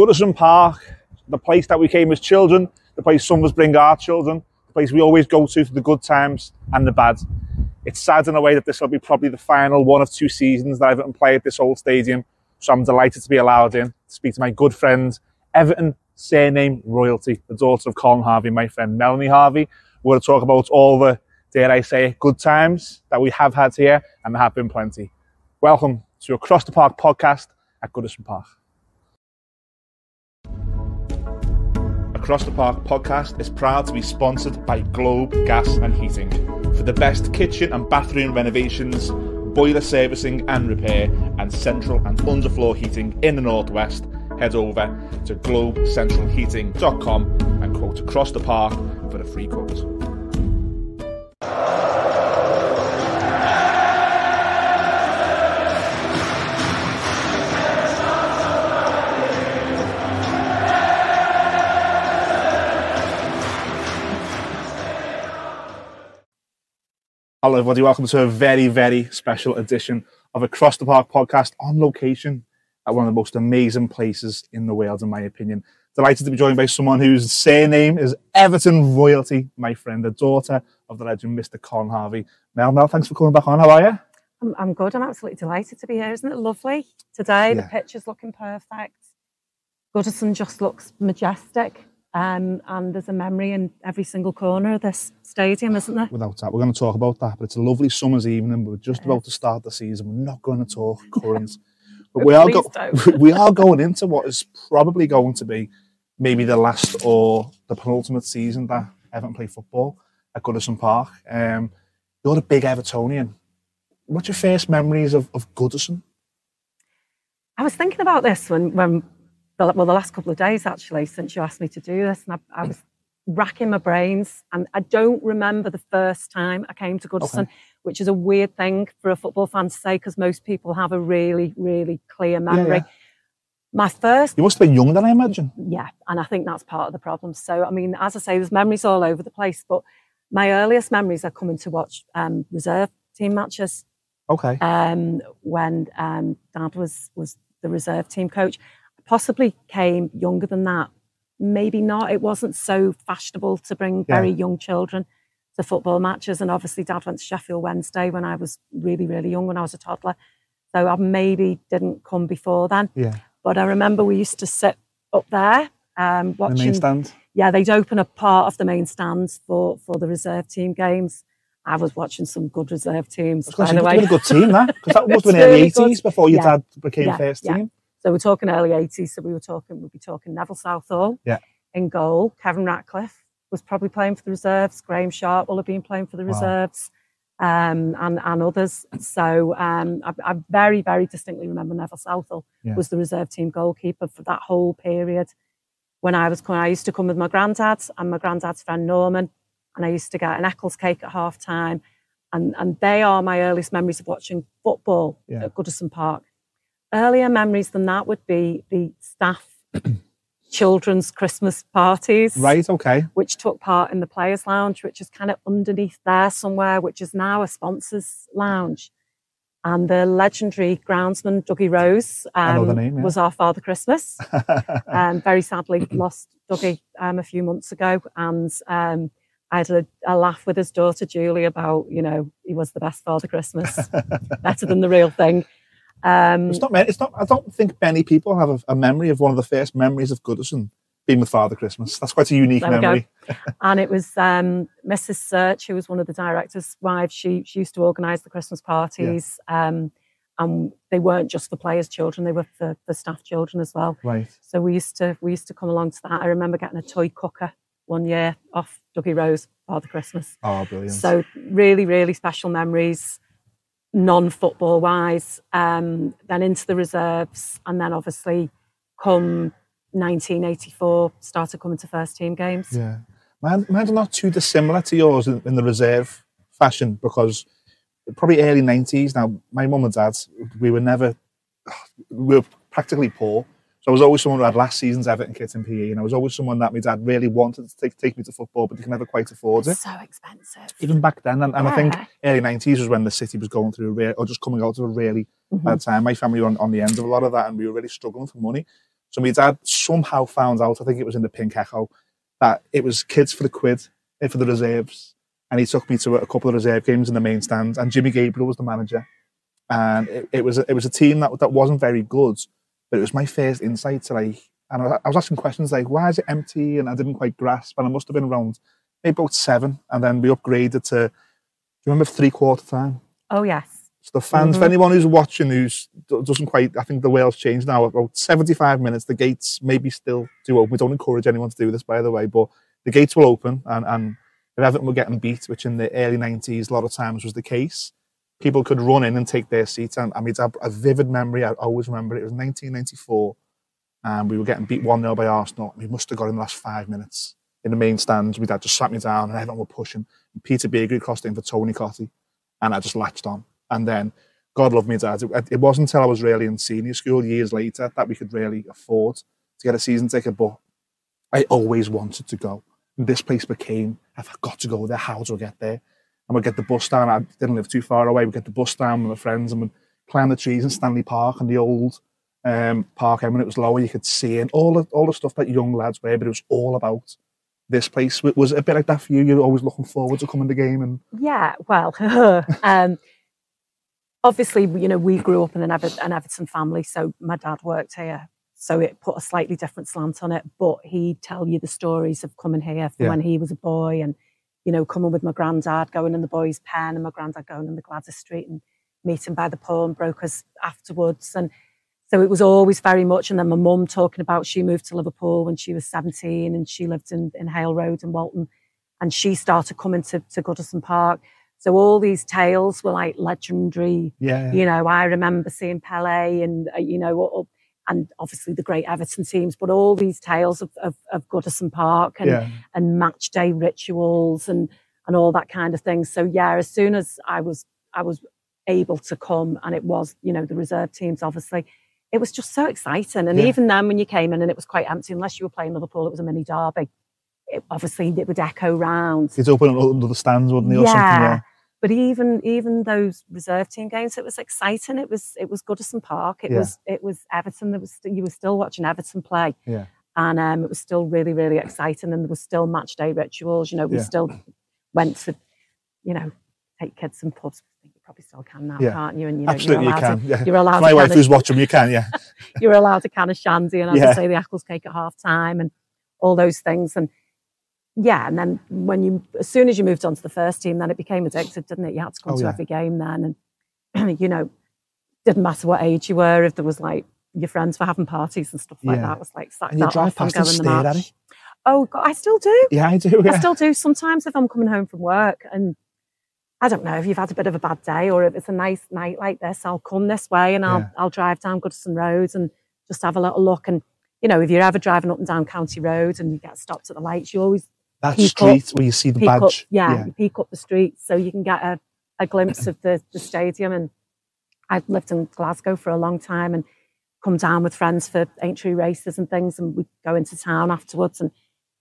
Goodison Park, the place that we came as children, the place some of us bring our children, the place we always go to for the good times and the bad. It's sad in a way that this will be probably the final one of two seasons that Everton play at this old stadium. So I'm delighted to be allowed in to speak to my good friend, Everton surname royalty, the daughter of Colin Harvey, my friend Melanie Harvey. We're going to talk about all the, dare I say, good times that we have had here, and there have been plenty. Welcome to Across the Park podcast at Goodison Park. Across the Park podcast is proud to be sponsored by Globe Gas and Heating. For the best kitchen and bathroom renovations, boiler servicing and repair, and central and underfloor heating in the Northwest, head over to globecentralheating.com and quote Across the Park for a free quote. Hello, everybody. Welcome to a very, very special edition of Across the Park podcast on location at one of the most amazing places in the world, in my opinion. Delighted to be joined by someone whose surname is Everton royalty, my friend, the daughter of the legend, Mr. Colin Harvey. Mel, Mel, thanks for coming back on. How are you? I'm, I'm good. I'm absolutely delighted to be here. Isn't it lovely today? The Yeah. picture's looking perfect. Goodison just looks majestic. Um, and there's a memory in every single corner of this stadium, isn't there? Without that, we're going to talk about that, but it's a lovely summer's evening. We're just about to start the season. We're not going to talk current. But we are, go- we are going into what is probably going to be maybe the last or the penultimate season that Everton play football at Goodison Park. Um, you're a big Evertonian. What's your first memories of, of Goodison? I was thinking about this when, when the, well, the last couple of days actually, since you asked me to do this, and I, I was racking my brains, and I don't remember the first time I came to Goodison, Okay. which is a weird thing for a football fan to say because most people have a really, really clear memory. yeah. My first You must have been young then, I imagine. yeah, and I think that's part of the problem. So, I mean, as I say, there's memories all over the place, but my earliest memories are coming to watch um, reserve team matches Okay. um, when um, Dad was was the reserve team coach. Possibly came younger than that. Maybe not. It wasn't so fashionable to bring Yeah. very young children to football matches, and obviously, Dad went to Sheffield Wednesday when I was really, really young, when I was a toddler. So I maybe didn't come before then. Yeah. But I remember we used to sit up there um, The main stand. Yeah, they'd open a part of the main stands for for the reserve team games. I was watching some good reserve teams. By the way. a good team, that. Because that was in the 80s before your Yeah. dad became Yeah, first team. So we're talking early 80s. So we were talking, we'd be talking Neville Southall Yeah. in goal. Kevin Ratcliffe was probably playing for the reserves. Graeme Sharp will have been playing for the Wow. reserves. Um, and, and others. So um, I, I very, very distinctly remember Neville Southall Yeah. was the reserve team goalkeeper for that whole period. When I was coming, I used to come with my granddad and my granddad's friend Norman, and I used to get an Eccles cake at half time. And, and they are my earliest memories of watching football Yeah. at Goodison Park. Earlier memories than that would be the staff children's Christmas parties, Right, okay. which took part in the Players' Lounge, which is kind of underneath there somewhere, which is now a sponsors' lounge. And the legendary groundsman Dougie Rose I know the um, name, yeah. was our Father Christmas. um, very sadly lost Dougie um, a few months ago, and um, I had a, a laugh with his daughter Julie about, you know, he was the best Father Christmas, better than the real thing. Um, It's not many. It's not. I don't think many people have a, a memory of one of the first memories of Goodison being with Father Christmas. That's quite a unique There we go. memory. and it was um, Mrs. Search, who was one of the directors' wives. She she used to organise the Christmas parties, um, and they weren't just for players' children; they were for, for staff children as well. Right. So we used to we used to come along to that. I remember getting a toy cooker one year off Dougie Rose Father Christmas. Oh, brilliant. So really, really special memories, non-football wise. Um, then into the reserves, and then obviously come 1984, started coming to first team games. yeah, mine, mine's not too dissimilar to yours in, in the reserve fashion because probably early nineties. Now, my mum and dad, we were never, we were practically poor. So I was always someone who had last season's Everton kit in PE, and I was always someone that my dad really wanted to take, take me to football, but he could never quite afford it. It's so expensive. even back then, and, and I think early nineties was when the city was going through a real, or just coming out of a really Mhm. bad time. My family were on, on the end of a lot of that, and we were really struggling for money. So my dad somehow found out, I think it was in the Pink Echo, that it was kids for the quid, eh, for the reserves. And he took me to a couple of reserve games in the main stand, and Jimmy Gabriel was the manager. And it, it was a, it was a team that that wasn't very good, but it was my first insight to like, and I was asking questions like, why is it empty? And I didn't quite grasp, and I must have been around maybe about seven, and then we upgraded to, do you remember three quarter time? Oh yes. So the fans, mm-hmm. for anyone who's watching who's doesn't quite, I think the Wales changed now. About 75 minutes, the gates maybe still do open. We don't encourage anyone to do this, by the way, but the gates will open, and, and if Everton were getting beat, which in the early 90s a lot of times was the case, people could run in and take their seats. And I mean, it's a, a vivid memory. I always remember it. It was 1994, and we were getting beat 1 0 by Arsenal. We must have got in the last five minutes in the main stands. My dad just sat me down, and everyone were pushing. And Peter Beardsley crossed in for Tony Cottee, and I just latched on. And then, God love me, Dad, it, it wasn't until I was really in senior school years later that we could really afford to get a season ticket. But I always wanted to go. This place became, I've got to go there. How do I get there? And we'd get the bus down. I didn't live too far away. We'd get the bus down with my friends and we'd climb the trees in Stanley Park and the old um, park. And when it was lower, you could see and all the, all the stuff that young lads were, but it was all about this place. It Was it a bit like that for you? You're always looking forward to coming to the game? and Yeah, well, um, obviously, you know, we grew up in an, Ever- an Everton family, so my dad worked here. So it put a slightly different slant on it, but he'd tell you the stories of coming here from yeah. when he was a boy and, you know, coming with my granddad, going in the boys' pen and my granddad going in the Gwladys Street and meeting by the pawnbrokers afterwards. And so it was always very much, and then my mum talking about she moved to Liverpool when she was 17 and she lived in, in Hale Road in Walton and she started coming to, to Goodison Park. So all these tales were like legendary. Yeah, yeah. You know, I remember seeing Pele and, uh, you know, and obviously the great Everton teams, but all these tales of, of, of Goodison Park and, yeah. and match day rituals and, and all that kind of thing. So yeah, as soon as I was, I was able to come and it was, you know, the reserve teams, obviously, it was just so exciting. And yeah. even then when you came in and it was quite empty, unless you were playing Liverpool, it was a mini derby. It, obviously it would echo round. It's open under the stands, wouldn't it? Or something? Yeah. But even even those reserve team games, it was exciting. It was it was Goodison Park. It yeah. was it was Everton. That was you were still watching Everton play. Yeah. And um, it was still really really exciting, and there was still match day rituals. You know, we yeah. still went to, you know, take kids and pubs. You probably still can now, yeah. can't you? And you know, Absolutely, you're allowed you can. To, yeah. You're allowed. My wife who's watching, you can. Yeah. you're allowed a can of shandy, and as yeah. I say, the Eccles cake at half time, and all those things. And yeah, and then when you, as soon as you moved on to the first team, then it became addictive, didn't it? You had to come oh, to yeah. every game then, and you know, didn't matter what age you were. If there was like your friends were having parties and stuff like yeah. that, it was like sack and that drive off and go in the match. Oh God, I still do. Yeah, I do. Yeah. I still do. Sometimes if I'm coming home from work and I don't know if you've had a bit of a bad day or if it's a nice night like this, I'll come this way and I'll yeah. I'll drive down Goodison Roads and just have a little look. And you know, if you're ever driving up and down County Road and you get stopped at the lights, you always that street up, where you see the badge. Up, yeah, yeah, you peek up the street so you can get a, a glimpse of the, the stadium. And I've lived in Glasgow for a long time and come down with friends for Aintree races and things. And we'd go into town afterwards and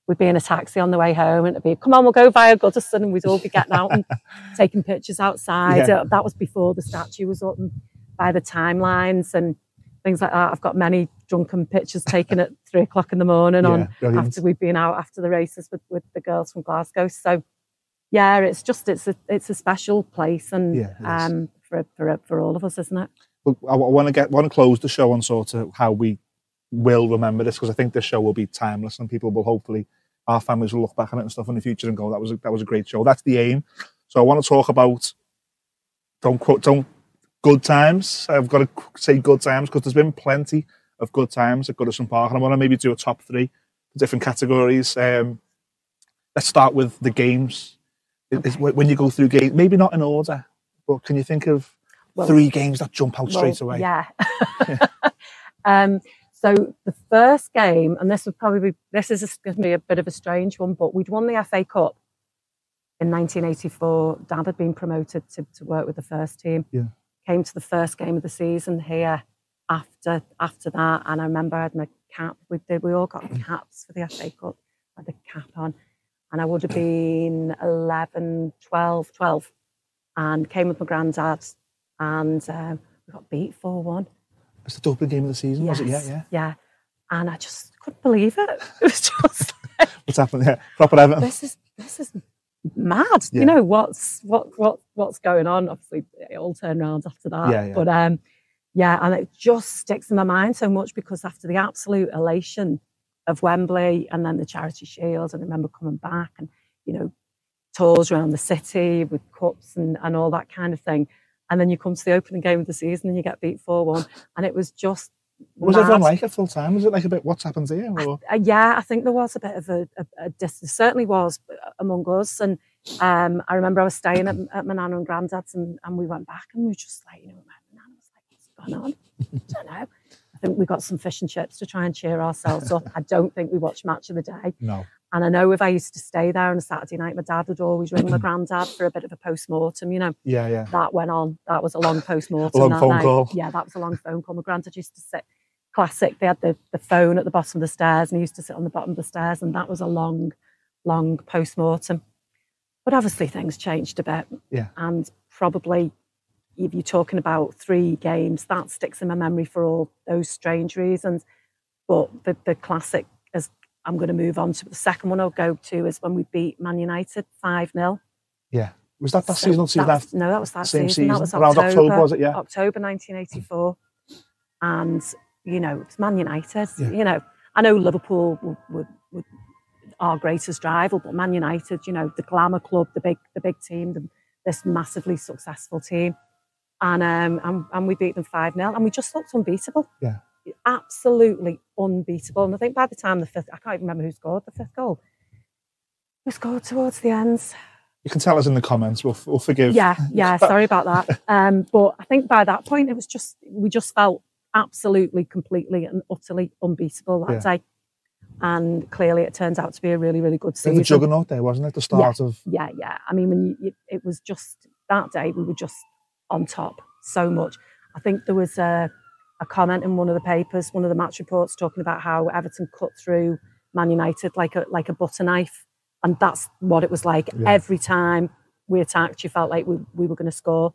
we'd be in a taxi on the way home and it'd be, come on, we'll go via Goodison. And we'd all be getting out and taking pictures outside. Yeah. That was before the statue was up and by the timelines and things like that. I've got many drunken pictures taken at three o'clock in the morning yeah, on brilliant. after we've been out after the races with, with the girls from Glasgow. So yeah, it's just it's a it's a special place and yeah, um for, for for all of us, isn't it? Well, I want to get want to close the show on sort of how we will remember this because I think this show will be timeless and people will hopefully our families will look back on it and stuff in the future and go that was a, that was a great show. That's the aim. So I want to talk about don't quote don't good times. I've got to say good times because there's been plenty of good times at Goodison Park, and I want to maybe do a top three different categories. Um, let's start with the games. Okay. when you go through games, maybe not in order, but can you think of well, three games that jump out well, straight away? Yeah. um, so the first game, and this would probably be, this is going to be a bit of a strange one, but we'd won the FA Cup in 1984. Dad had been promoted to, to work with the first team. Yeah came to the first game of the season here after after that, and I remember I had my cap. We did. We all got caps for the FA Cup. I had a cap on, and I would have been 11, 12, 12, and came with my granddad, and um, we got beat four one. It's the Dublin game of the season, yes. was it? Yeah, yeah. Yeah. and I just couldn't believe it. It was just What's happening here? Proper Everton. this is this is mad. Yeah. You know what's what what what's going on. Obviously, it all turned around after that. Yeah, yeah. But um, yeah, and it just sticks in my mind so much because after the absolute elation of Wembley and then the Charity Shield, and I remember coming back and you know tours around the city with cups and and all that kind of thing. And then you come to the opening game of the season and you get beat 4 1. And it was just. Was mad. everyone like it full time? Was it like a bit what's happened here? Or? Uh, yeah, I think there was a bit of a, a, a dis- there certainly was among us. And um, I remember I was staying at, at my nana and granddad's, and, and we went back, and we were just like, you know, my nana was like, "What's going on?" I don't know. I think we got some fish and chips to try and cheer ourselves up. I don't think we watched match of the day. No. And I know if I used to stay there on a Saturday night, my dad would always ring my granddad for a bit of a post mortem. You know, Yeah, yeah. that went on. That was a long post mortem. long that phone night. call. Yeah, that was a long phone call. My granddad used to sit classic. They had the, the phone at the bottom of the stairs and he used to sit on the bottom of the stairs and that was a long, long post mortem. But obviously things changed a bit. Yeah. And probably if you're talking about three games, that sticks in my memory for all those strange reasons. But the, the classic as I'm going to move on to the second one I'll go to is when we beat Man United 5 0. Yeah. Was that that season or season that was? No, that was that Same season. That was? Around October, October, was it? Yeah. October 1984. And, you know, it's Man United. Yeah. You know, I know Liverpool would, would, would our greatest rival, but Man United, you know, the glamour club, the big, the big team, the, this massively successful team. And, um, and, and we beat them 5 0. And we just looked unbeatable. Yeah. Absolutely unbeatable. And I think by the time the fifth, I can't even remember who scored the fifth goal. Who scored towards the end? You can tell us in the comments. We'll, we'll forgive. Yeah, yeah. Sorry about that. Um, but I think by that point, it was just we just felt absolutely, completely, and utterly unbeatable that day. And clearly, it turns out to be a really, really good Bit of season. a juggernaut there, wasn't it? The start of. Yeah, yeah. I mean, when you, you, it was just that day, we were just on top so much. I think there was a, a comment in one of the papers, one of the match reports, talking about how Everton cut through Man United like a like a butter knife, and that's what it was like Yeah. every time we attacked. You felt like we, we were going to score,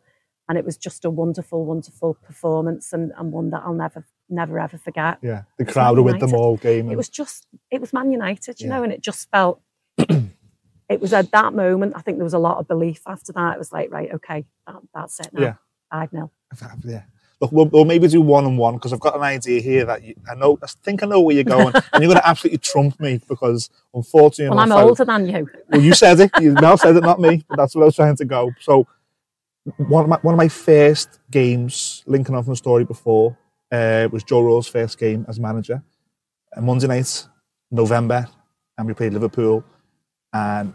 and it was just a wonderful, wonderful performance, and, and one that I'll never, never, ever forget. Yeah. The crowd were with them all game. It was just, it was Man United, you Yeah. know, and it just felt, it was at that moment, I think there was a lot of belief after that. It was like, right, okay, that, that's it now. Yeah. 5 0. Yeah. We'll, we'll maybe do one on one because I've got an idea here that you, I know. I think I know where you're going, and you're going to absolutely trump me because unfortunately, Well, I'm I- older than you. Well, you said it. You Mel said it, not me. But that's what I was trying to go. So, one of my one of my first games, linking on from the story before, uh, was Joe Royle's first game as manager. A Monday night, November, and we played Liverpool. And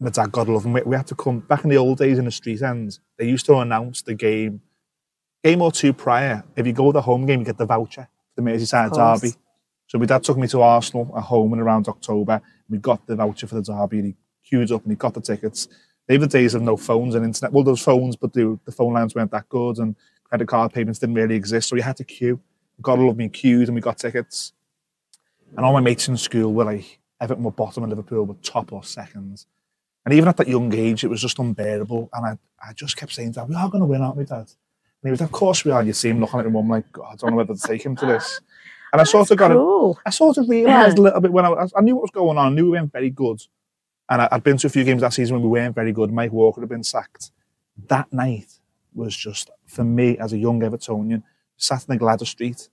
my dad, God love him, we, we had to come back in the old days in the street ends. They used to announce the game, game or two prior. If you go to the home game, you get the voucher, for the Merseyside derby. So my dad took me to Arsenal at home in around October. We got the voucher for the derby. And he queued up and he got the tickets. They were the days of no phones and internet. Well, there was phones, but the, the phone lines weren't that good and credit card payments didn't really exist. So we had to queue. God love me, queued and we got tickets. And all my mates in school were like, Everton were bottom and Liverpool were top or second. And even at that young age, it was just unbearable. And I, I just kept saying, Dad, we are going to win, aren't we, Dad? And he was, of course we are. And You see him looking at him, I'm like, God, I don't know whether to take him to this. And I sort of got a, Cool. I sort of realised Yeah. a little bit when I I knew what was going on. I knew we weren't very good. And I, I'd been to a few games that season when we weren't very good. Mike Walker had been sacked. That night was just, for me as a young Evertonian, sat in the Gwladys Street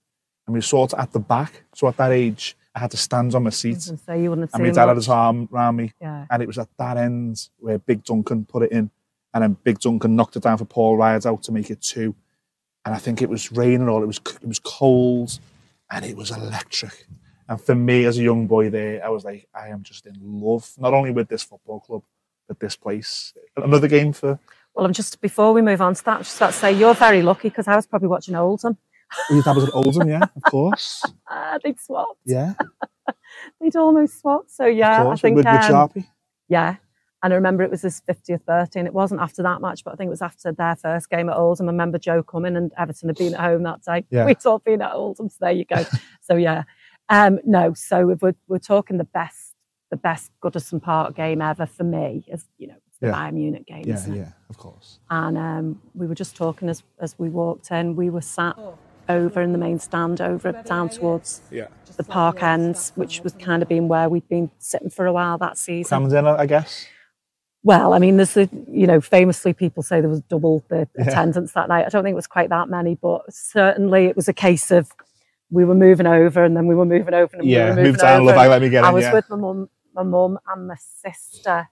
and we were sort of at the back. So at that age, I had to stand on my seat And so you wouldn't and my dad had his arm around me. Yeah. And it was at that end where Big Duncan put it in. And then Big Duncan knocked it down for Paul Rideout to make it two. And I think it was raining all, it was it was cold and it was electric. And for me as a young boy there, I was like, I am just in love, not only with this football club, but this place. Another game for Well, I'm just, before we move on to that, just got to say you're very lucky because I was probably watching Oldham. well, your was at Oldham, yeah, of course. Ah, they'd swapped. Yeah, They'd almost swapped. So, yeah, I think. with, with um, Sharpie. Yeah. And I remember it was his 50th birthday, and it wasn't after that match, but I think it was after their first game at Oldham. I remember Joe coming, and Everton had been at home that day. Yeah. We'd all been at Oldham, so there you go. so yeah, um, no. So if we're we're talking the best, the best Goodison Park game ever for me, is you know the Yeah. Bayern Munich game, Yeah, yeah, of course. And um, we were just talking as as we walked in. We were sat over in the main stand, over down towards Yeah. the park ends, which was kind of been where we'd been sitting for a while that season. Crammed in, I guess. Well, I mean, there's the, you know, famously people say there was double the attendance that night. I don't think it was quite that many, but certainly it was a case of we were moving over and then we were moving over and we were moving down, over. I let me get I in, was yeah. with my mum, my mum and my sister.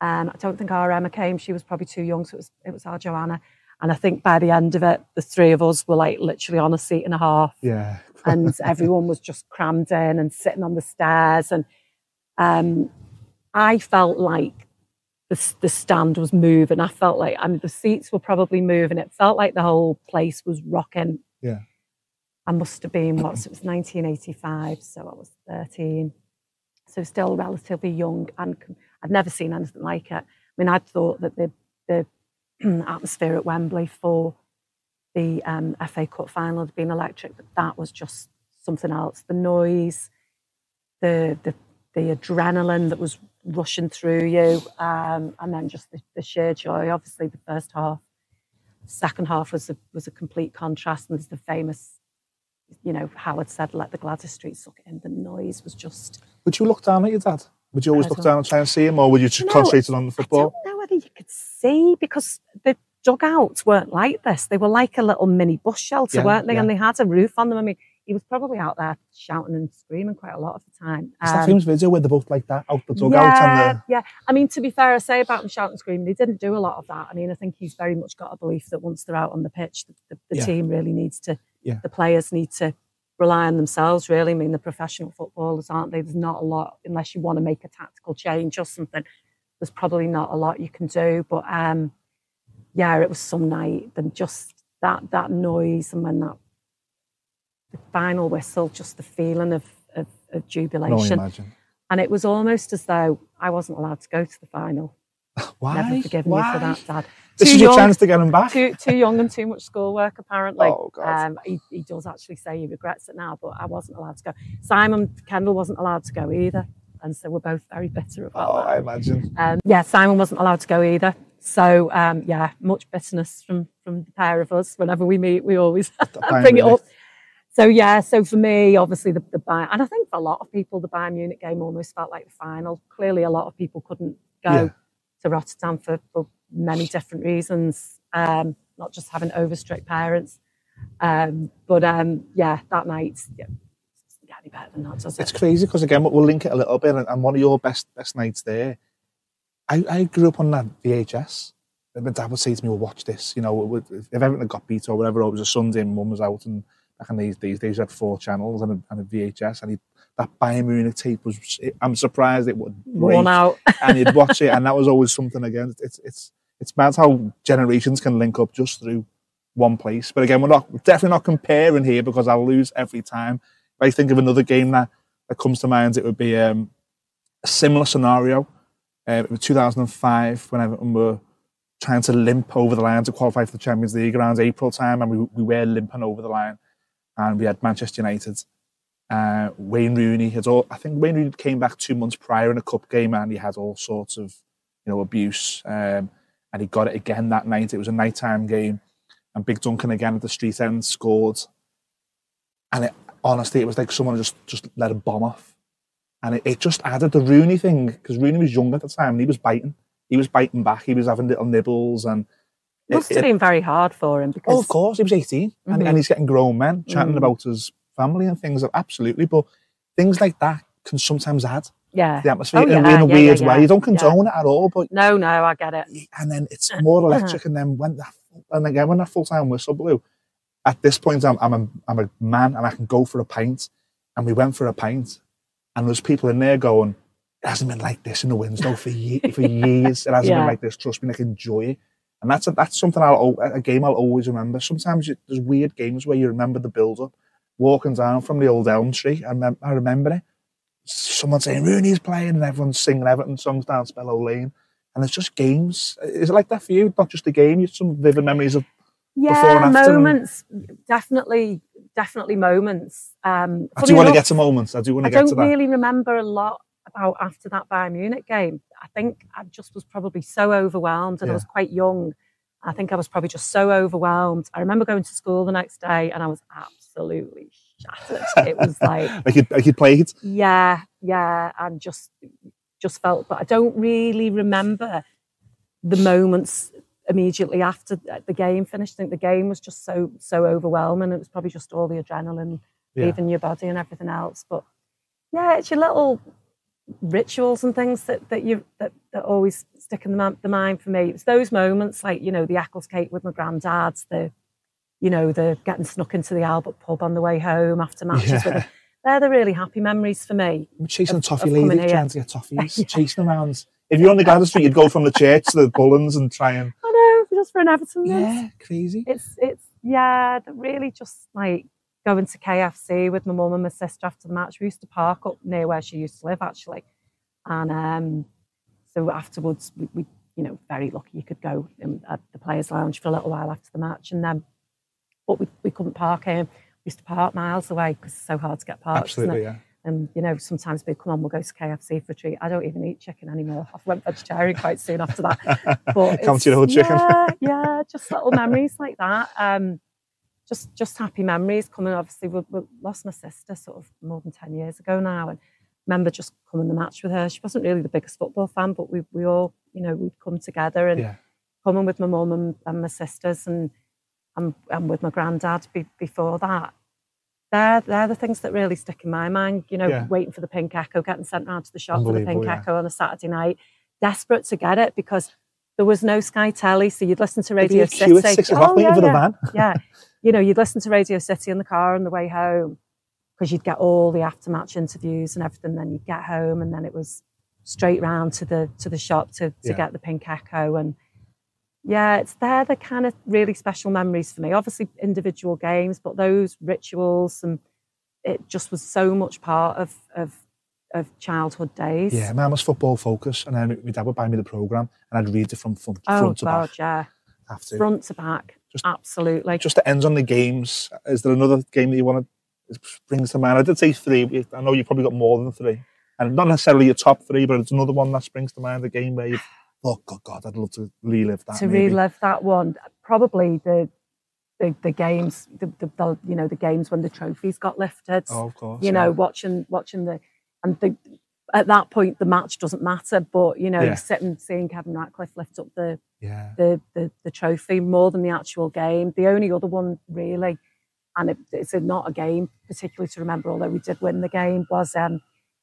Um, I don't think our Emma came. She was probably too young, so it was it was our Joanna. And I think by the end of it, the three of us were like literally on a seat and a half Yeah. and everyone was just crammed in and sitting on the stairs and um, I felt like the, the stand was moving. I felt like I mean the seats were probably moving. It felt like the whole place was rocking. Yeah. I must have been what? It was 1985, so I was 13. So still relatively young, and I'd never seen anything like it. I mean, I'd thought that the the atmosphere at Wembley for the um, FA Cup final had been electric, but that was just something else. The noise, the the the adrenaline that was rushing through you, um, and then just the, the sheer joy. Obviously, the first half, second half was a was a complete contrast, and there's the famous, you know, Howard said, "Let the Gwladys Street suck it in." The noise was just. Would you look down at your dad? Would you always look down and try and see him, or would you just No, concentrate on the I football? don't know whether you could see because the dugouts weren't like this. They were like a little mini bus shelter, Yeah, weren't they? yeah. And they had a roof on them. I mean, he was probably out there shouting and screaming quite a lot of the time. Is that Um, famous video where they're both like that out the dugout yeah, the yeah. I mean, to be fair, I say about him shouting and screaming, he didn't do a lot of that. I mean, I think he's very much got a belief that once they're out on the pitch, the, the, the Yeah. team really needs to, Yeah. the players need to rely on themselves, really. I mean, the professional footballers, aren't they? There's not a lot, unless you want to make a tactical change or something, there's probably not a lot you can do. But um, yeah, it was some night, and just that, that noise, and when that, the final whistle, just the feeling of, of, of jubilation. imagine. And it was almost as though I wasn't allowed to go to the final. Why? Never forgiven Why? you for that, Dad. This Too is your young, chance to get him back. Too, too young and too much schoolwork, apparently. Oh, God. Um, he, he does actually say he regrets it now, but I wasn't allowed to go. Simon Kendall wasn't allowed to go either. And so we're both very bitter about Oh, that. I imagine. Um, yeah, Simon wasn't allowed to go either. So um, yeah, much bitterness from from the pair of us. Whenever we meet, we always bring it up. So yeah, so for me, obviously the, the Bayern, and I think for a lot of people, the Bayern Munich game almost felt like the final. Clearly, a lot of people couldn't go Yeah. to Rotterdam for, for many different reasons, um, not just having over strict parents. Um, but um, yeah, that night, yeah, get any better than that, does it? It's crazy because again, we'll link it a little bit, and, and one of your best best nights there. I, I grew up on that VHS. And My dad would say to me, "Well, watch this." You know, if everything had got beat or whatever, it was a Sunday, and Mum was out, and back in these these days, you had four channels and a, and a VHS, and he, that Munich tape was. I'm surprised it would Worn out. and you'd watch it, and that was always something again. It's it's it's mad how generations can link up just through one place. But again, we're not we're definitely not comparing here because I'll lose every time. If I think of another game that, that comes to mind, it would be um, a similar scenario. Uh, it was 2005 when Everton were trying to limp over the line to qualify for the Champions League around April time, and we, we were limping over the line. And we had Manchester United. Uh, Wayne Rooney had all. I think Wayne Rooney came back two months prior in a cup game, and he had all sorts of, you know, abuse. Um, and he got it again that night. It was a nighttime game, and Big Duncan again at the street end scored. And it, honestly, it was like someone just just let a bomb off, and it, it just added the Rooney thing because Rooney was young at the time and he was biting. He was biting back. He was having little nibbles and. It- Must have it- been very hard for him because Oh, of course, he was 18 and, Mhm. and he's getting grown men chatting Mm. about his family and things. Absolutely, but things like that can sometimes add yeah. the atmosphere Oh, in, yeah, in a yeah, weird yeah, way. You don't condone it at all, but No, no, I get it. and then it's more electric. And then when that and again when that full time whistle blew, at this point I'm I'm a I'm a man and I can go for a pint, and we went for a pint, and there's people in there going, it hasn't been like this in the Winslow for ye- for years. It hasn't been like this. Trust me, like enjoy it. And that's a, that's something I'll a game I'll always remember. Sometimes you, there's weird games where you remember the build up, walking down from the old Elm Tree. I, mem- I remember it. Someone saying Rooney's playing, and everyone's singing Everton songs down Spellow Lane. And it's just games. Is it like that for you? Not just a game. You have some vivid memories of. Before Yeah, and after moments, definitely, definitely moments. Um, I do want to enough, get to moments. I do want I to get I don't really remember a lot about after that Bayern Munich game. I think I just was probably so overwhelmed and Yeah. I was quite young. I think I was probably just so overwhelmed. I remember going to school the next day and I was absolutely shattered. it was like like you like you played. Yeah, yeah, and just just felt. But I don't really remember the moments immediately after the game finished. I think the game was just so so overwhelming. It was probably just all the adrenaline Yeah. leaving your body and everything else. But yeah, it's your little rituals and things that, that you that, that always stick in the, the mind for me. It's those moments like you know the Eccles cake with my granddad's, the you know the getting snuck into the Albert pub on the way home after matches. With Yeah. them. They're the really happy memories for me. Chasing Of- toffee here. trying to get toffees, Yeah. chasing around. If you're on the Gardner Street, you'd go from the church to the Bullens and try and I know, just for an Everton. yeah, crazy. it's it's yeah, really just like going to KFC with my mum and my sister after the match. We used to park up near where she used to live actually, and um, so afterwards we, we you know very lucky you could go in, at the players' lounge for a little while after the match, and then but we, we couldn't park here. We used to park miles away because it's so hard to get parked. Absolutely, yeah. And you know, sometimes we come on, we'll go to KFC for a treat. I don't even eat chicken anymore. I went vegetarian quite soon after that. But Come to your old chicken. Yeah, yeah, just little memories like that. Um, just just happy memories coming. Obviously, we, we lost my sister sort of more than ten years ago now, and remember just coming the match with her. She wasn't really the biggest football fan, but we we all you know we'd come together and Yeah. coming with my mum and, and my sisters and and, and with my granddad be, before that. They're, they're the things that really stick in my mind. You know, Yeah. waiting for the pink echo, getting sent round to the shop for the pink yeah. echo on a Saturday night, desperate to get it because there was no Sky Telly, so you'd listen to Radio a queue at City. six Oh, yeah, yeah, yeah. You know, you'd listen to Radio City in the car on the way home because you'd get all the aftermatch interviews and everything. Then you'd get home, and then it was straight round to the to the shop to to Yeah. get the pink echo and yeah, it's there, they're the kind of really special memories for me. Obviously, individual games, but those rituals and it just was so much part of of of childhood days. Yeah, mine was football focus, and then my dad would buy me the program, and I'd read it from front, Oh front to God, back. yeah, to. front to back, Just- absolutely. Just to end on the games, is there another game that you want to brings to mind? I did say three. I know you probably got more than three, and not necessarily your top three, but it's another one that springs to mind. The game where you, oh God, God, I'd love to relive that. to maybe. relive that one, probably the the, the games, the, the, the you know the games when the trophies got lifted. Oh, of course. you yeah. know, watching watching the and the at that point the match doesn't matter, but you know, Yeah. sitting seeing Kevin Ratcliffe lift up the Yeah. the, the the trophy more than the actual game. The only other one really, and it, it's a, not a game particularly to remember, although we did win the game, was um,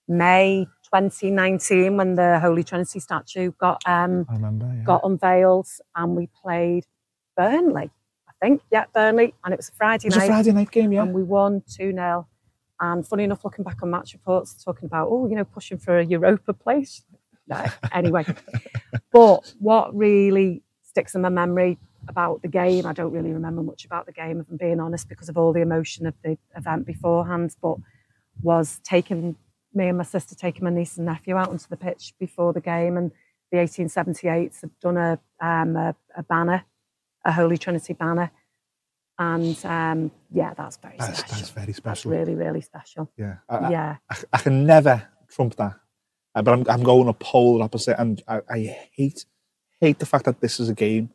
May 2019 when the Holy Trinity statue got um, I remember. Yeah. got unveiled and we played Burnley. I think, yeah, Burnley, and it was a Friday night. it was a Friday night game, yeah. and we won 2 0. And funny enough, looking back on match reports, talking about, oh, you know, pushing for a Europa place. No, anyway. but what really sticks in my memory about the game, I don't really remember much about the game, if I'm being honest, because of all the emotion of the event beforehand, but was taking me and my sister, taking my niece and nephew out onto the pitch before the game. And the 1878s have done a, um, a, a banner, a Holy Trinity banner. And um, yeah, that's very That's, special. that's very That's special. really, really special. Yeah. I, I- yeah. I, I can never trump that. Uh, but I'm, I'm going a polar opposite, and I, I hate hate the fact that this is a game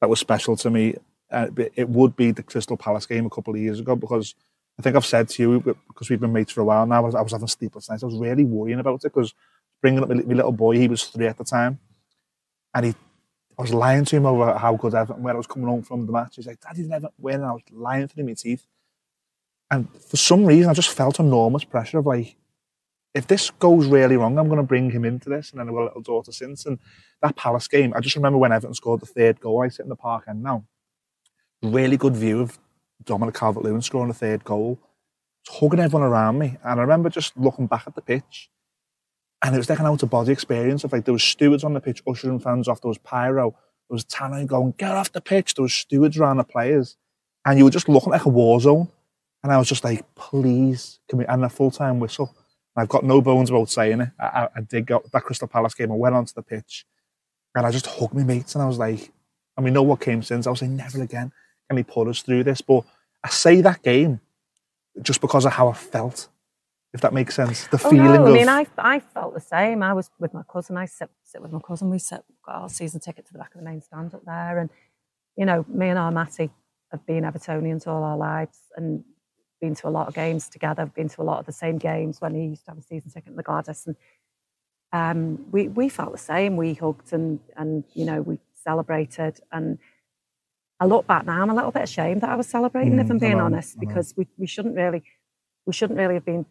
that was special to me. Uh, it would be the Crystal Palace game a couple of years ago because I think I've said to you because we've been mates for a while now. I was, I was having sleepless nights. I was really worrying about it because bringing up my, my little boy, he was three at the time, and he. I was lying to him over how good Everton where I was coming home from the match. He's like, Daddy didn't Everton win. And I was lying in my teeth. And for some reason, I just felt enormous pressure of like, if this goes really wrong, I'm going to bring him into this. And then I've got a little daughter since. And that Palace game, I just remember when Everton scored the third goal, I sit in the park end now. Really good view of Dominic Calvert-Lewin scoring the third goal. Hugging everyone around me. And I remember just looking back at the pitch. And it was like an out-of-body experience of like, there was stewards on the pitch ushering fans off. There was pyro. There was Tanner going, get off the pitch. There was stewards around the players. And you were just looking like a war zone. And I was just like, please, can we, and a full-time whistle. I've got no bones about saying it. I, I, did go that Crystal Palace game. I went onto the pitch and I just hugged my mates and I was like, and we know what came since. I was like, never again can he put us through this. But I say that game just because of how I felt, if that makes sense. The Oh, feeling no, I mean, I, I felt the same. I was with my cousin. I sit, sit with my cousin. We sit, got our season ticket to the back of the main stand up there. And you know, me and our Matty have been Evertonians all our lives and been to a lot of games together, been to a lot of the same games when he used to have a season ticket in the Gwladys. And um, we, we felt the same. We hugged and, and, you know, we celebrated. And I look back now, I'm a little bit ashamed that I was celebrating, if Mm, I'm I being honest, because we, we shouldn't really, we shouldn't really have been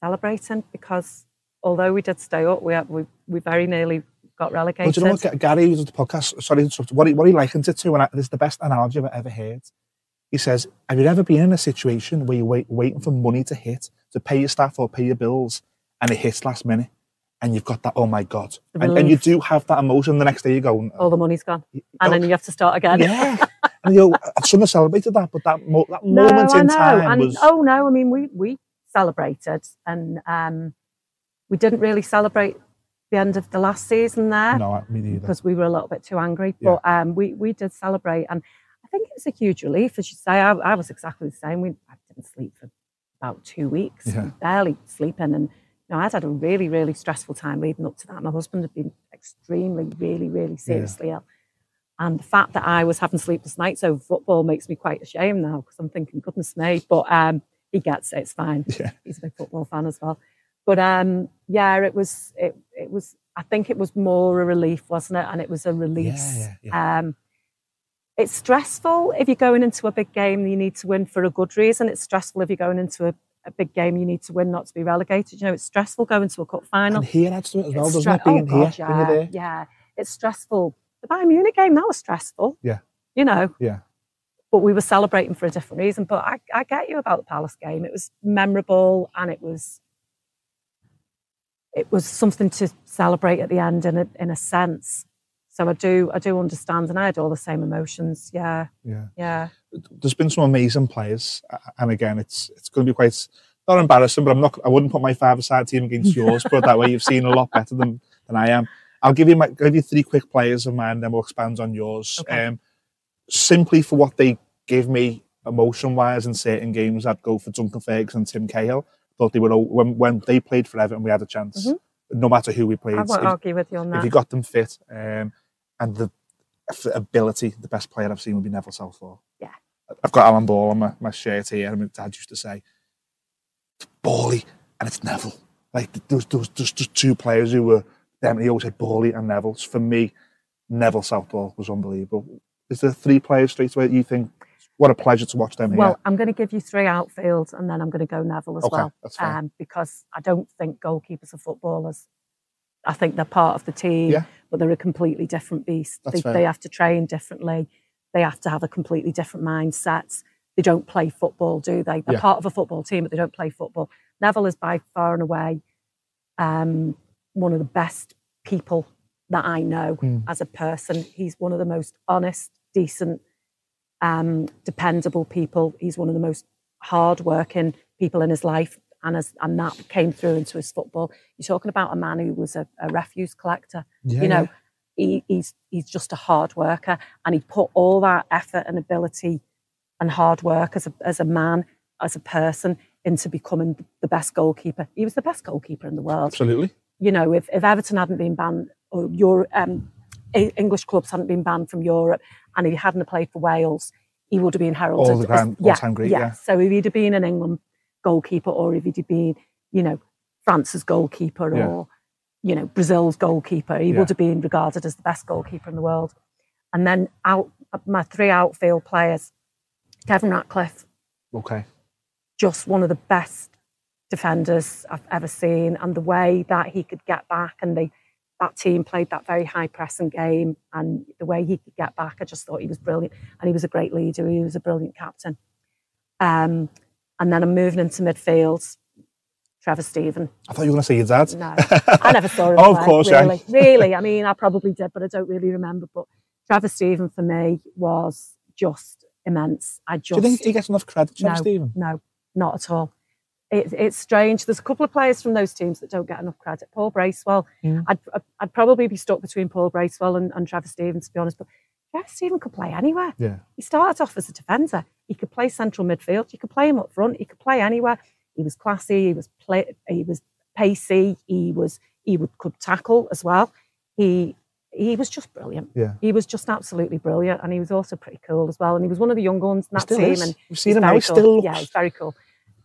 celebrating because although we did stay up, we, we, we very nearly got Well, relegated. do you know what, Gary at the podcast, sorry to interrupt, what he, what he likens it to, and I, this is the best analogy I've ever heard. He says, have you ever been in a situation where you're wait, waiting for money to hit, to pay your staff or pay your bills, and it hits last minute, and you've got that, oh my God. And, and you do have that emotion the next day you're going, All the money's gone. oh, And then you have to start again. yeah. and you know, I shouldn't have celebrated that, but that, mo- that No, moment in time and was... oh no, I mean we we celebrated and um, we didn't really celebrate the end of the last season there no, me neither. because we were a little bit too angry. Yeah. But um, we we did celebrate, and think it was a huge relief, as you say. I, I was exactly the same. We I didn't sleep for about two weeks, Yeah. barely sleeping, and you know I'd had a really really stressful time leading up to that. My husband had been extremely, really, really seriously ill. And the fact that I was having sleepless nights over football makes me quite ashamed now because I'm thinking, goodness me. But um, he gets it; it's fine. Yeah. He's a big football fan as well. But um, yeah, it was it it was. I think it was more a relief, wasn't it? And it was a release. Yeah, yeah, Um, it's stressful if you're going into a big game you need to win for a good reason. It's stressful if you're going into a, a big game you need to win not to be relegated. You know, it's stressful going to a cup final. And here adds to it as well, It's doesn't it? stre- oh, Being God, here, when yeah, there. Yeah, it's stressful. The Bayern Munich game, that was stressful. Yeah. You know, Yeah. but we were celebrating for a different reason. But I, I get you about the Palace game. It was memorable and it was it was something to celebrate at the end in a in a sense. So I do I do understand and I had all the same emotions. Yeah, Yeah. yeah. there's been some amazing players, and again, it's it's going to be quite not embarrassing, but I'm not. I wouldn't put my five-a-side team against yours. Put it that way. You've seen a lot better than than I am. I'll give you my give you three quick players of mine, then we'll expand on yours. Okay. Um, simply for what they give me emotion-wise in certain games, I'd go for Duncan Ferguson and Tim Cahill. Thought they were all- when when they played for Everton, we had a chance. Mhm. No matter who we played, I won't If- argue with you on that. if you got them fit um, and the ability, the best player I've seen would be Neville Southall. Yeah. I've got Alan Ball on my, my shirt here, and my dad used to say, it's Bally and it's Neville. Like, there's, there's, there's just two players who were, them, he always said Bally and Neville. So for me, Neville Southall was unbelievable. Is there three players straight away you think, what a pleasure to watch them here? Well, I'm going to give you three outfields and then I'm going to go Neville as Okay, well. that's fine. Um, because I don't think goalkeepers are footballers. I think they're part of the team, Yeah. but they're a completely different beast. They, they have to train differently. They have to have a completely different mindset. They don't play football, do they? They're Yeah. part of a football team, but they don't play football. Neville is by far and away um, one of the best people that I know Hmm. as a person. He's one of the most honest, decent, um, dependable people. He's one of the most hardworking people in his life, and as and that came through into his football. You're talking about a man who was a, a refuse collector. yeah, You know, he, he's he's just a hard worker, and he put all that effort and ability and hard work as a as a man, as a person, into becoming the best goalkeeper. He was the best goalkeeper in the world absolutely. you know, if, if Everton hadn't been banned or your um, English clubs hadn't been banned from Europe and he hadn't played for Wales, he would have been heralded. All the as- grand- all-time great, yeah. So if he'd have been an England goalkeeper or if he'd been, you know, France's goalkeeper Yeah. or, you know, Brazil's goalkeeper, he Yeah. would have been regarded as the best goalkeeper in the world. And then out my three outfield players, Kevin Ratcliffe, Okay. just one of the best defenders I've ever seen, and the way that he could get back, and they that team played that very high pressing game, and the way he could get back, I just thought he was brilliant, and he was a great leader. He was a brilliant captain. Um, and then I'm moving into midfield. Trevor Stephen. I thought you were going to say your dad. No, I never saw him. Oh, of play, course, yeah. really, really. I mean, I probably did, but I don't really remember. But Trevor Stephen for me was just immense. I Do just you think he gets enough credit, Trevor no, Stephen? No, not at all. It, it's strange. There's a couple of players from those teams that don't get enough credit. Paul Bracewell, Mm. I'd, I'd, I'd probably be stuck between Paul Bracewell and, and Trevor Stephen, to be honest. But Trevor Stephen could play anywhere. Yeah. He started off as a defender. He could play central midfield. You could play him up front. He could play anywhere. He was classy. He was play, He was pacey. He was. He would could tackle as well. He he was just brilliant. Yeah. He was just absolutely brilliant, and he was also pretty cool as well. And he was one of the younger ones in that team, is. and We've seen him now. cool. still looks. Yeah, he's very cool.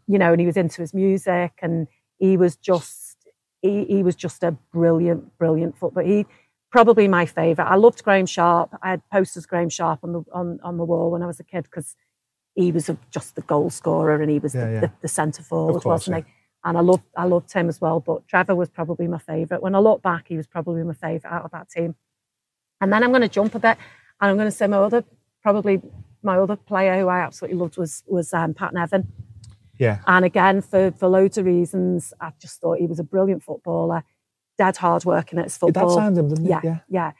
You know, and he was into his music, and he was just he, he was just a brilliant, brilliant footballer. He probably my favourite. I loved Graeme Sharp. I had posters of Graeme Sharp on the on, on the wall when I was a kid because he was a, just the goal scorer and he was Yeah, the, yeah. the, the centre forward, course, wasn't he? And I loved I loved him as well. But Trevor was probably my favourite. When I look back, he was probably my favourite out of that team. And then I'm going to jump a bit, and I'm going to say my other probably my other player who I absolutely loved was was um, Pat Nevin. Yeah. And again, for for loads of reasons, I just thought he was a brilliant footballer, dead hard working at his Your dad football. signed him, didn't he? Yeah, yeah. yeah.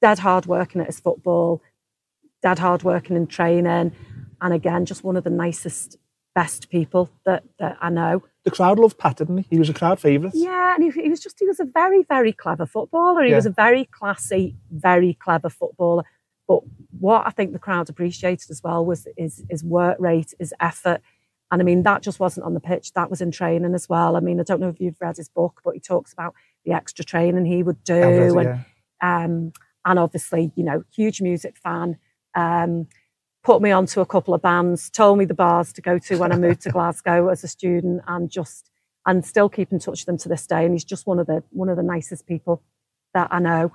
Dead hard working at his football, dead hard working in training, and again, just one of the nicest, best people that that I know. The crowd loved Pat, didn't he? He was a crowd favourite. Yeah, and he, he was just he was a very very clever footballer. He Yeah. was a very classy, very clever footballer. But what I think the crowd appreciated as well was his his work rate, his effort. And I mean, that just wasn't on the pitch, that was in training as well. I mean, I don't know if you've read his book, but he talks about the extra training he would do. I've read it, and yeah. um, and obviously, you know, huge music fan. Um, put me onto a couple of bands, told me the bars to go to when I moved to Glasgow as a student, and just and still keep in touch with them to this day. And he's just one of the one of the nicest people that I know.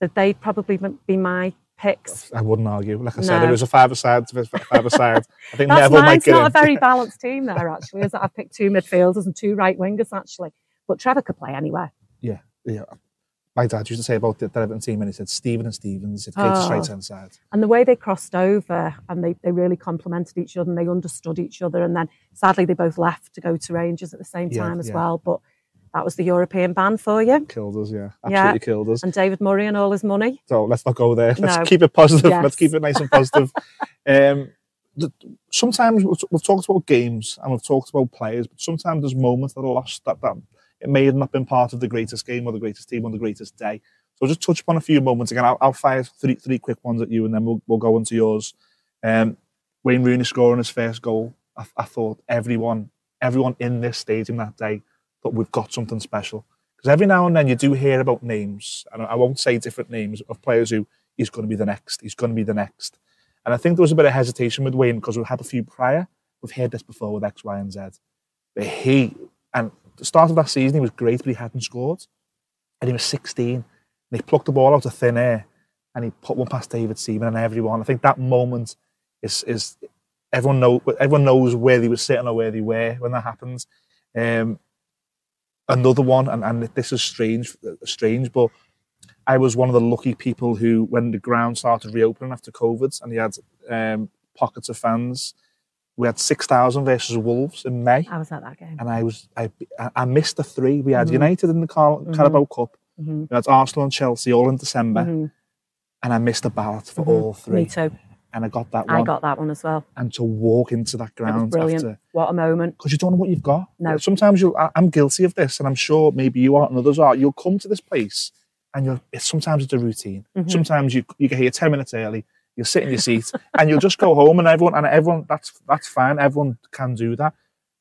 So they'd probably be my picks. I wouldn't argue. Like I said, it was a five-a-side five-a-side. I think That's Neville might get not in. a very balanced team there actually. Is that I've picked two midfielders and two right wingers actually. But Trevor could play anywhere. Yeah. Yeah. My dad used to say about the the Everton team, and he said Steven and Stevens, said Kate's Oh. right hand side. and the way they crossed over and they, they really complemented each other and they understood each other and then sadly they both left to go to Rangers at the same Yeah, time as yeah. well but that was the European ban for you Killed us, yeah. Yeah. Absolutely killed us. and David Murray and all his money So let's not go there. Let's No. keep it positive. Yes. Let's keep it nice and positive. um, the, sometimes we've, we've talked about games and we've talked about players, but sometimes there's moments that are lost that, that it may have not been part of the greatest game or the greatest team or the greatest day. So I'll just touch upon a few moments again. I'll, I'll fire three three quick ones at you and then we'll, we'll go into yours. Um, Wayne Rooney scoring his first goal. I, I thought everyone everyone in this stadium that day thought we've got something special. Because every now and then you do hear about names, and I won't say different names of players who he's going to be the next, he's going to be the next. And I think there was a bit of hesitation with Wayne because we've had a few prior. We've heard this before with X, Y, and Z. But he, and the start of that season, he was great, but he hadn't scored. And he was 16. And he plucked the ball out of thin air and he put one past David Seaman and everyone. I think that moment is, is everyone, know, everyone knows where they were sitting or where they were when that happens. Um, another one, and, and this is strange, strange, but I was one of the lucky people who, when the ground started reopening after COVID, and he had um, pockets of fans, we had six thousand versus Wolves in May, I was at that game and I was I, I missed the three. We had Mhm. United in the Car- Mhm. Carabao Cup, hmm we had Arsenal and Chelsea all in December, Mhm. and I missed the ballot for Mhm. all me three, too and I got that one. I got that one as well and to walk into that ground brilliant after what a moment because you don't know what you've got. No. Sometimes you, I'm guilty of this, and I'm sure maybe you are, and others are. You'll come to this place, and you're. It's, sometimes it's a routine. Mhm. Sometimes you you get here ten minutes early. You sit in your seat, and you'll just go home, and everyone and everyone. That's that's fine. Everyone can do that.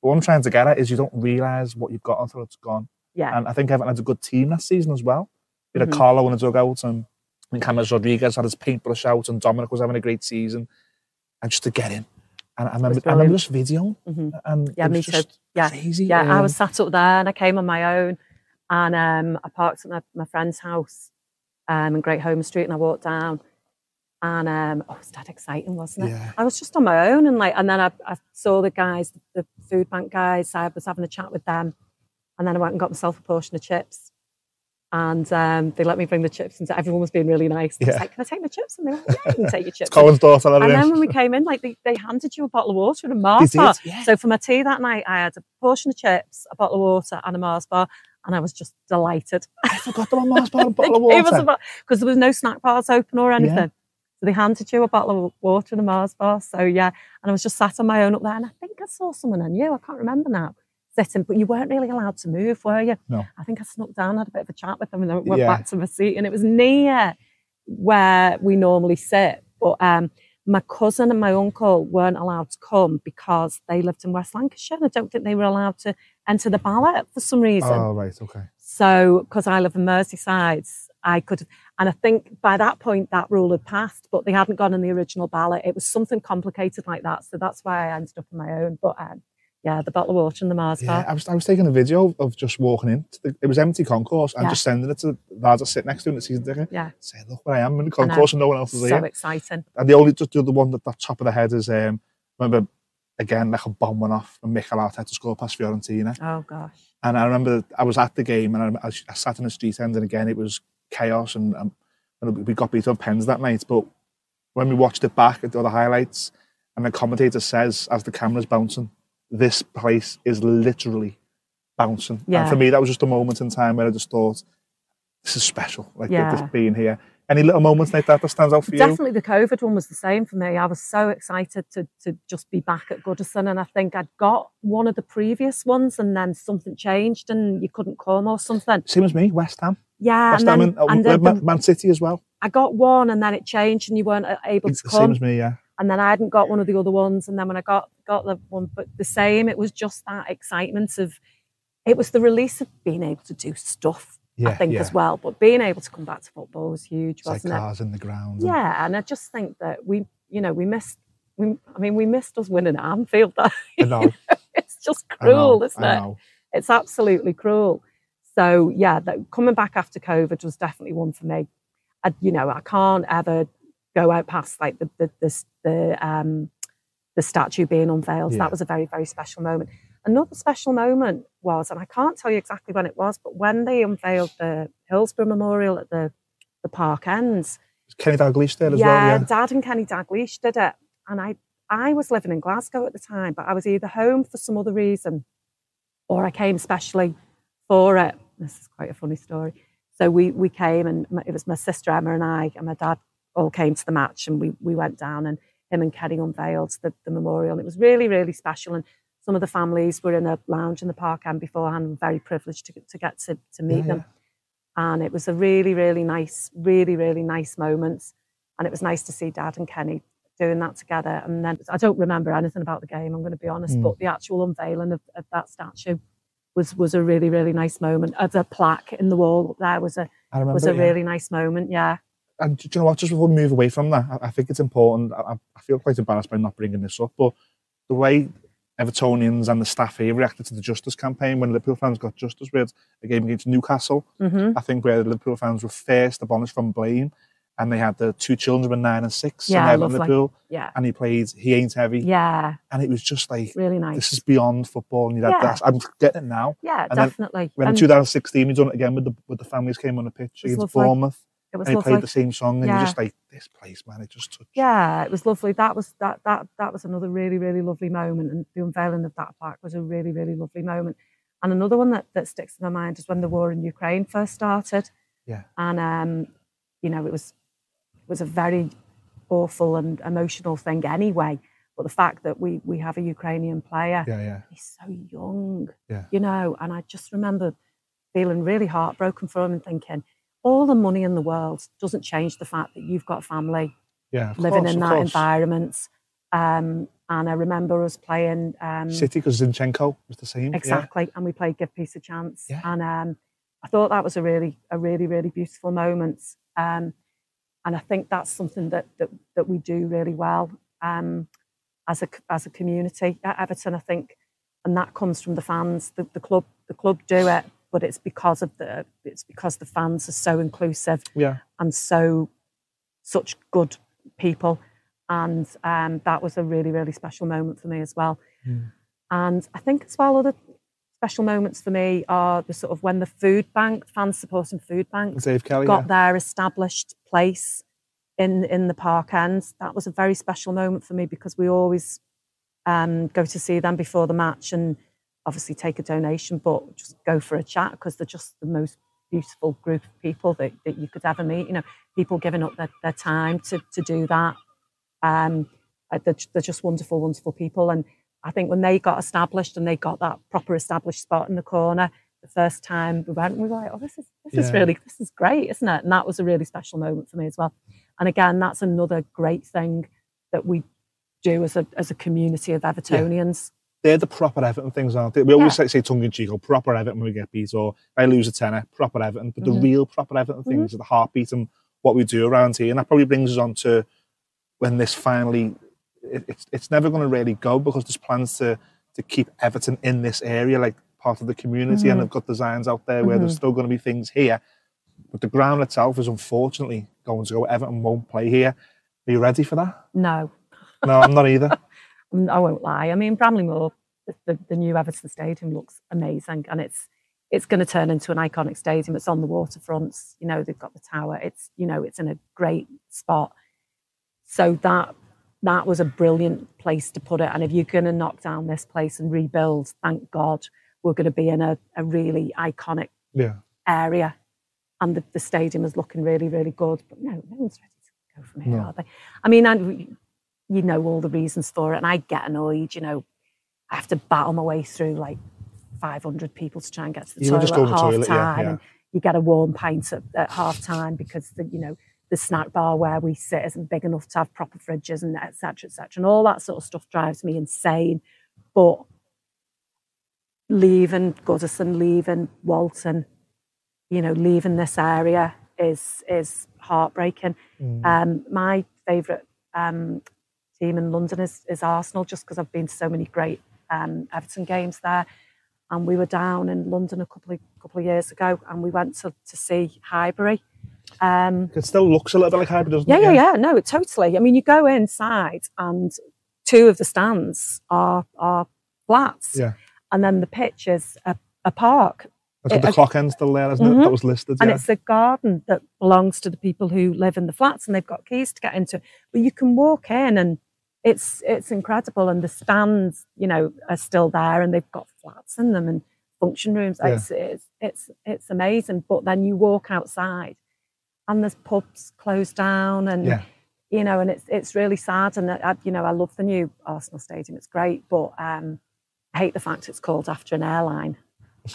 But what I'm trying to get at is you don't realise what you've got until it's gone. yeah And I think Everton had a good team that season as well. We had Mhm. Carlo in a dugout, and I think Rodriguez had his paintbrush out, and Dominic was having a great season. And just to get in, and I remember, I remember just video, hmm and Yeah, me too. Yeah. crazy. yeah I Um, was sat up there and I came on my own and um, I parked at my, my friend's house um, in Great Home Street and I walked down and um, oh, it was that exciting, wasn't it? Yeah. I was just on my own and like, and then I, I saw the guys, the food bank guys. I was having a chat with them, and then I went and got myself a portion of chips, and um, they let me bring the chips, and everyone was being really nice. I was like, "Can I take my chips?" And they were like, "Yeah, you can take your chips." Colin's daughter. and then when we came in, like they, they handed you a bottle of water and a Mars bar. yeah. So for my tea that night, I had a portion of chips, a bottle of water, and a Mars bar, and I was just delighted. I forgot about Mars bar and bottle of water. because there was no snack bars open or anything. So they handed you a bottle of water and a Mars bar. So yeah, and I was just sat on my own up there, and I think I saw someone I knew. I can't remember now. Sitting, but you weren't really allowed to move, were you? No. I think I snuck down, had a bit of a chat with them, and then went Yeah. back to my seat. And it was near where we normally sit, but um, my cousin and my uncle weren't allowed to come because they lived in West Lancashire. And I don't think they were allowed to enter the ballot for some reason. Oh right, okay. So, because I live in Merseyside, I could, and I think by that point that rule had passed, but they hadn't gone in the original ballot. It was something complicated like that, so that's why I ended up on my own. But um, yeah, the bottle of water and the Mars bar. Yeah. I was, I was taking a video of just walking in. To the, it was empty concourse and Yeah. just sending it to the lads that sit next to him at season ticket. Yeah, Saying, look where I am in the concourse and no one else is so here. So exciting. And the only just the other one that the top of the head is um remember again like a bomb went off and Mikel Arteta scored past Fiorentina. Oh gosh. And I remember I was at the game and I, I, I sat in the street end and again it was chaos and, um, and we got beat on pens that night. But when we watched it back at the other highlights and the commentator says as the camera's bouncing, this place is literally bouncing. Yeah. And for me that was just a moment in time where I just thought, this is special. Like Yeah. just being here. Any little moments like that that stands out for you? Definitely the COVID one was the same for me. I was so excited to to just be back at Goodison and I think I'd got one of the previous ones and then something changed and you couldn't come or something. Same as me, West Ham. Yeah, West and Ham then, and, uh, and then Man, Man City as well. I got one and then it changed and you weren't uh, able It's to the same come. as me, yeah. and then I hadn't got one of the other ones. And then when I got got the one, but the same, it was just that excitement of it was the release of being able to do stuff. I think yeah. as well, but being able to come back to football was huge, It's like wasn't it? cars in the ground. Yeah, and I just think that we, you know, we missed. We, I mean, we missed us winning at Anfield. I know. it's just I know, cruel, isn't it? It's absolutely cruel. So yeah, that, coming back after COVID was definitely one for me. I, you know, I can't ever go out past like the the the, the um the statue being unveiled. Yeah. That was a very very special moment. Another special moment was, and I can't tell you exactly when it was, but when they unveiled the Hillsborough Memorial at the the park ends. Kenny Dalglish there as yeah, well, yeah. Dad and Kenny Dalglish did it, and I I was living in Glasgow at the time, but I was either home for some other reason, or I came specially for it. This is quite a funny story. So we we came, and my, it was my sister Emma and I, and my dad all came to the match, and we we went down, and him and Kenny unveiled the, the memorial. And It was really really special, and some of the families were in a lounge in the park and beforehand. I'm very privileged to to get to to meet Yeah, them, and it was a really really nice, really really nice moment, and it was nice to see Dad and Kenny doing that together. And then I don't remember anything about the game. I'm going to be honest, Mm. but the actual unveiling of, of that statue was was a really really nice moment. Of the plaque in the wall up there was a remember. was a yeah. really nice moment. Yeah, And do you know what? Just before we move away from that, I, I think it's important. I, I- feel quite embarrassed by not bringing this up, but the way Evertonians and the staff here reacted to the Justice campaign when Liverpool fans got justice with a game against Newcastle, hmm I think where the Liverpool fans were first abolished from blame, and they had the two children were nine and six, Yeah, and. Liverpool, yeah, and he played He Ain't Heavy, yeah, and it was just like really nice. this is beyond football, and you're Yeah. like, that's, I'm getting it now. yeah, and definitely. When in 2016 we done it again with the with the families came on the pitch against. Bournemouth, it was and he played the same song, and Yeah. you're just like, this place, man, it just touched. Yeah, it was lovely. That was that that that was another really really lovely moment, and the unveiling of that plaque was a really really lovely moment. And another one that, that sticks in my mind is when the war in Ukraine first started. Yeah. And um, you know, it was was a very awful and emotional thing anyway. But the fact that we we have a Ukrainian player, Yeah, yeah. he's so young, Yeah. you know, and I just remember feeling really heartbroken for him and thinking, all the money in the world doesn't change the fact that you've got family Yeah, living course, in that course. environment. Um, and I remember us playing um, City, because Zinchenko was the same. yeah. exactly, and we played Give Peace a Chance. Yeah. And um, I thought that was a really, a really, really beautiful moment. Um, and I think that's something that that, that we do really well um, as a as a community at Everton. I think, and that comes from the fans. The, the club, the club do it, but it's because of the it's because the fans are so inclusive Yeah, and so such good people and um, that was a really really special moment for me as well Mm. and i think as well other special moments for me are the sort of when the food bank fans supporting food banks Dave Kelly. got yeah. their established place in in the park end that was a very special moment for me because we always um, go to see them before the match and obviously take a donation but just go for a chat because they're just the most beautiful group of people that, that you could ever meet you know people giving up their, their time to, to do that um, they're, they're just wonderful wonderful people and i think when they got established and they got that proper established spot in the corner the first time we went we were like oh this is this is really this is great isn't it and that was a really special moment for me as well and again that's another great thing that we do as a as a community of evertonians they're the proper Everton things, aren't they? We always Yeah. say, say tongue in cheek, or proper Everton when we get beat, or I lose a tenner, proper Everton. But the mm-hmm. real proper Everton mm-hmm. things are the heartbeat and what we do around here. And that probably brings us on to when this finally, it, it's, it's never going to really go because there's plans to, to keep Everton in this area, like part of the community, and Mhm. they've got designs out there where there's Mhm. still going to be things here. But the ground itself is unfortunately going to go. Everton won't play here. Are you ready for that? No, No, I'm not either. I won't lie. I mean, Bramley-Moore, the, the, the new Everton Stadium looks amazing, and it's it's going to turn into an iconic stadium. It's on the waterfronts. You know, they've got the tower. It's you know, it's in a great spot. So that that was a brilliant place to put it. And if you're going to knock down this place and rebuild, thank God we're going to be in a, a really iconic Yeah. area, and the, the stadium is looking really, really good. But no, no one's ready to go from here, No. are they? I mean, I, you know all the reasons for it, and I get annoyed. You know, I have to battle my way through like 500 people to try and get to the You toilet just at half toilet, yeah, time, yeah. and you get a warm pint at, at half time because the you know the snack bar where we sit isn't big enough to have proper fridges and et cetera, et cetera, and all that sort of stuff drives me insane. But leaving Goodison, leaving Walton, you know, leaving this area is is heartbreaking. Mm. Um, my favourite um, team in London is, is Arsenal, just because I've been to so many great um, Everton games there. And we were down in London a couple of couple of years ago, and we went to, to see Highbury. Um, It still looks a little bit like Highbury, doesn't yeah, it? yeah, yeah. yeah. No, it totally. I mean, you go inside, and two of the stands are are flats, Yeah. and then the pitch is a, a park, That's It- the clock end still there, isn't it? Mhm. That was listed. and yeah. it's a garden that belongs to the people who live in the flats, and they've got keys to get into. it. But you can walk in, and it's it's incredible. And the stands, you know, are still there, and they've got flats in them and function rooms. Yeah. It's, it's it's it's amazing. But then you walk outside, and there's pubs closed down, and yeah. you know, and it's it's really sad. And I, you know, I love the new Arsenal stadium; it's great, but um, I hate the fact it's called after an airline.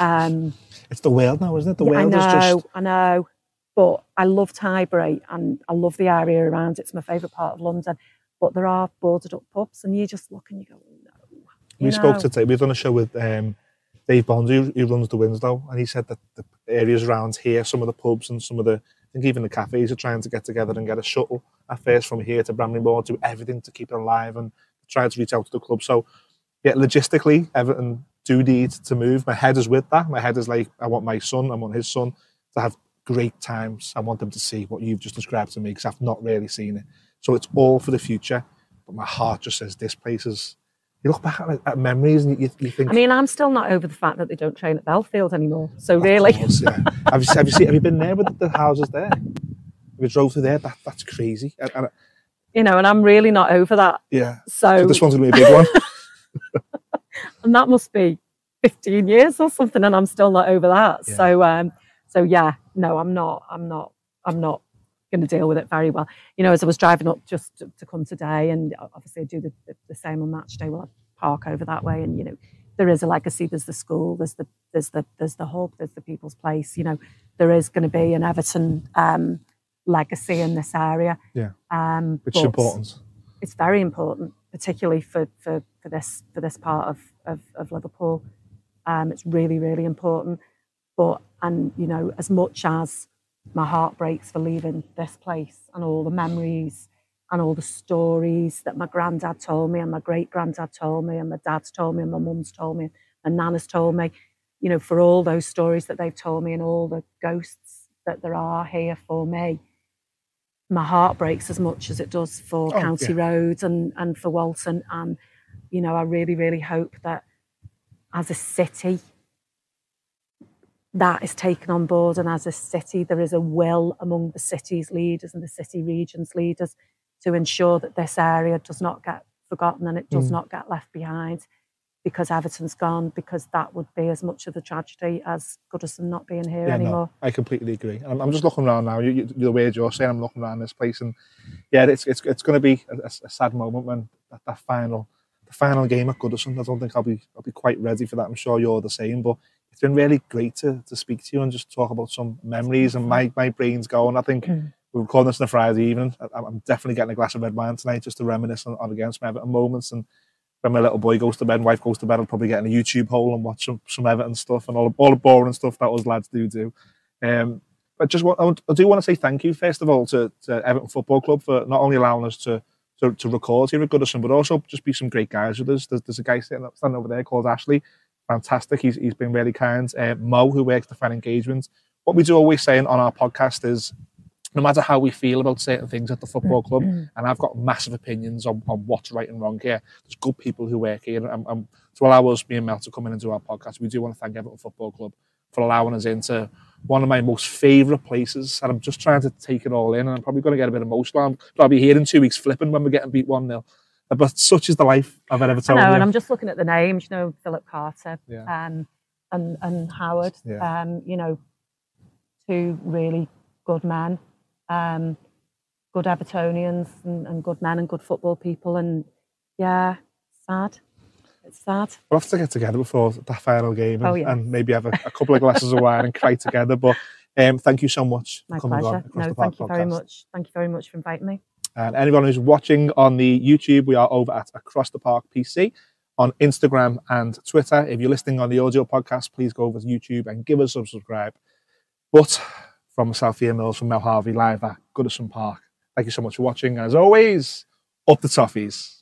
Um, It's the world now, isn't it? The yeah, I know, is just. I know, but I love Highbury and I love the area around. It's my favourite part of London. But there are boarded up pubs, and you just look and you go, oh, no. We You spoke know? to today. We've done a show with um, Dave Bond, who, who runs the Winslow, and he said that the areas around here, some of the pubs and some of the, think even the cafes are trying to get together and get a shuttle at first from here to Bramley-Moore, do everything to keep it alive and try to reach out to the club. So, yeah, logistically, Everton do need to move. My head is with that. My head is like, I want my son, I want his son to have great times. I want them to see what you've just described to me because I've not really seen it. So it's all for the future. But my heart just says this place is. You look back at, at memories and you, you think. I mean, I'm still not over the fact that they don't train at Bellefield anymore. So really, course, yeah. have, you, have you seen? Have you been there with the houses there? We drove through there? That, that's crazy. And, and, you know, and I'm really not over that. yeah. So, So this one's gonna be a big one. and that must be 15 years or something, and I'm still not over that. Yeah. So, um, so yeah, no, I'm not. I'm not. I'm not going to deal with it very well. You know, as I was driving up just to, to come today, and obviously I do the, the, the same on match day. Well, I park over that way, and you know, there is a legacy. There's the school. There's the there's the there's the hub. There's the people's place. You know, there is going to be an Everton um, legacy in this area. Yeah. Um, Which is important. it's very important, particularly for, for, for this for this part of, of, of Liverpool. Um, it's really, really important. But and you know, as much as my heart breaks for leaving this place and all the memories and all the stories that my granddad told me and my great granddad told me and my dad's told me and my mum's told me and nana's told me, you know, for all those stories that they've told me and all the ghosts that there are here for me, my heart breaks as much as it does for Oh, County Road and, and for Walton. And, you know, I really, really hope that as a city, that is taken on board. And as a city, there is a will among the city's leaders and the city region's leaders to ensure that this area does not get forgotten and it does Mm. not get left behind because Everton's gone, because that would be as much of a tragedy as Goodison not being here Yeah, anymore. no, I completely agree. I'm, I'm just looking around now. You, you, the way you're saying, I'm looking around this place, and yeah, it's it's it's going to be a, a- sad moment when that, that final the final game at Goodison. I don't think I'll be I'll be quite ready for that. I'm sure you're the same, but it's been really great to, to speak to you and just talk about some memories. And my my brain's going. I think Mm. we're recording this on a Friday evening. I, I'm definitely getting a glass of red wine tonight just to reminisce on, on against my Everton moments and. when my little boy goes to bed, wife goes to bed, I'll probably get in a YouTube hole and watch some, some Everton stuff and all the, all the boring stuff that us lads do do. Um, but just what I do want to say thank you first of all to, to Everton Football Club for not only allowing us to to, to record here at Goodison, but also just be some great guys with us. There's, there's a guy sitting standing over there called Ashley, fantastic. He's he's been really kind. Uh, Mo, who works the fan engagement. What we do always say on our podcast is no matter how we feel about certain things at the football club, and I've got massive opinions on, on what's right and wrong here, there's good people who work here. And, and to allow us, me and Mel, to come in and do our podcast, we do want to thank Everton Football Club for allowing us into one of my most favourite places. And I'm just trying to take it all in. And I'm probably going to get a bit emotional. I'll be here in two weeks flipping when we're getting beat 1 0. But such is the life of an Everton. I know, and I'm just looking at the names, you know, Philip Carter yeah. um, and, and Howard, yeah. um, you know, two really good men um, good Evertonians and, and, good men and good football people. And yeah, sad. It's sad. We'll have to get together before that final game and, oh, yes. and maybe have a, a, couple of glasses of wine and cry together. But um, thank you so much My pleasure. no, thank you podcast. very much. Thank you very much for inviting me. And anyone who's watching on the YouTube, we are over at Across the Park PC on Instagram and Twitter. If you're listening on the audio podcast, please go over to YouTube and give us a subscribe. But from Sophia Mills, from Mel Harvey, live at Goodison Park. Thank you so much for watching. As always, up the toffees.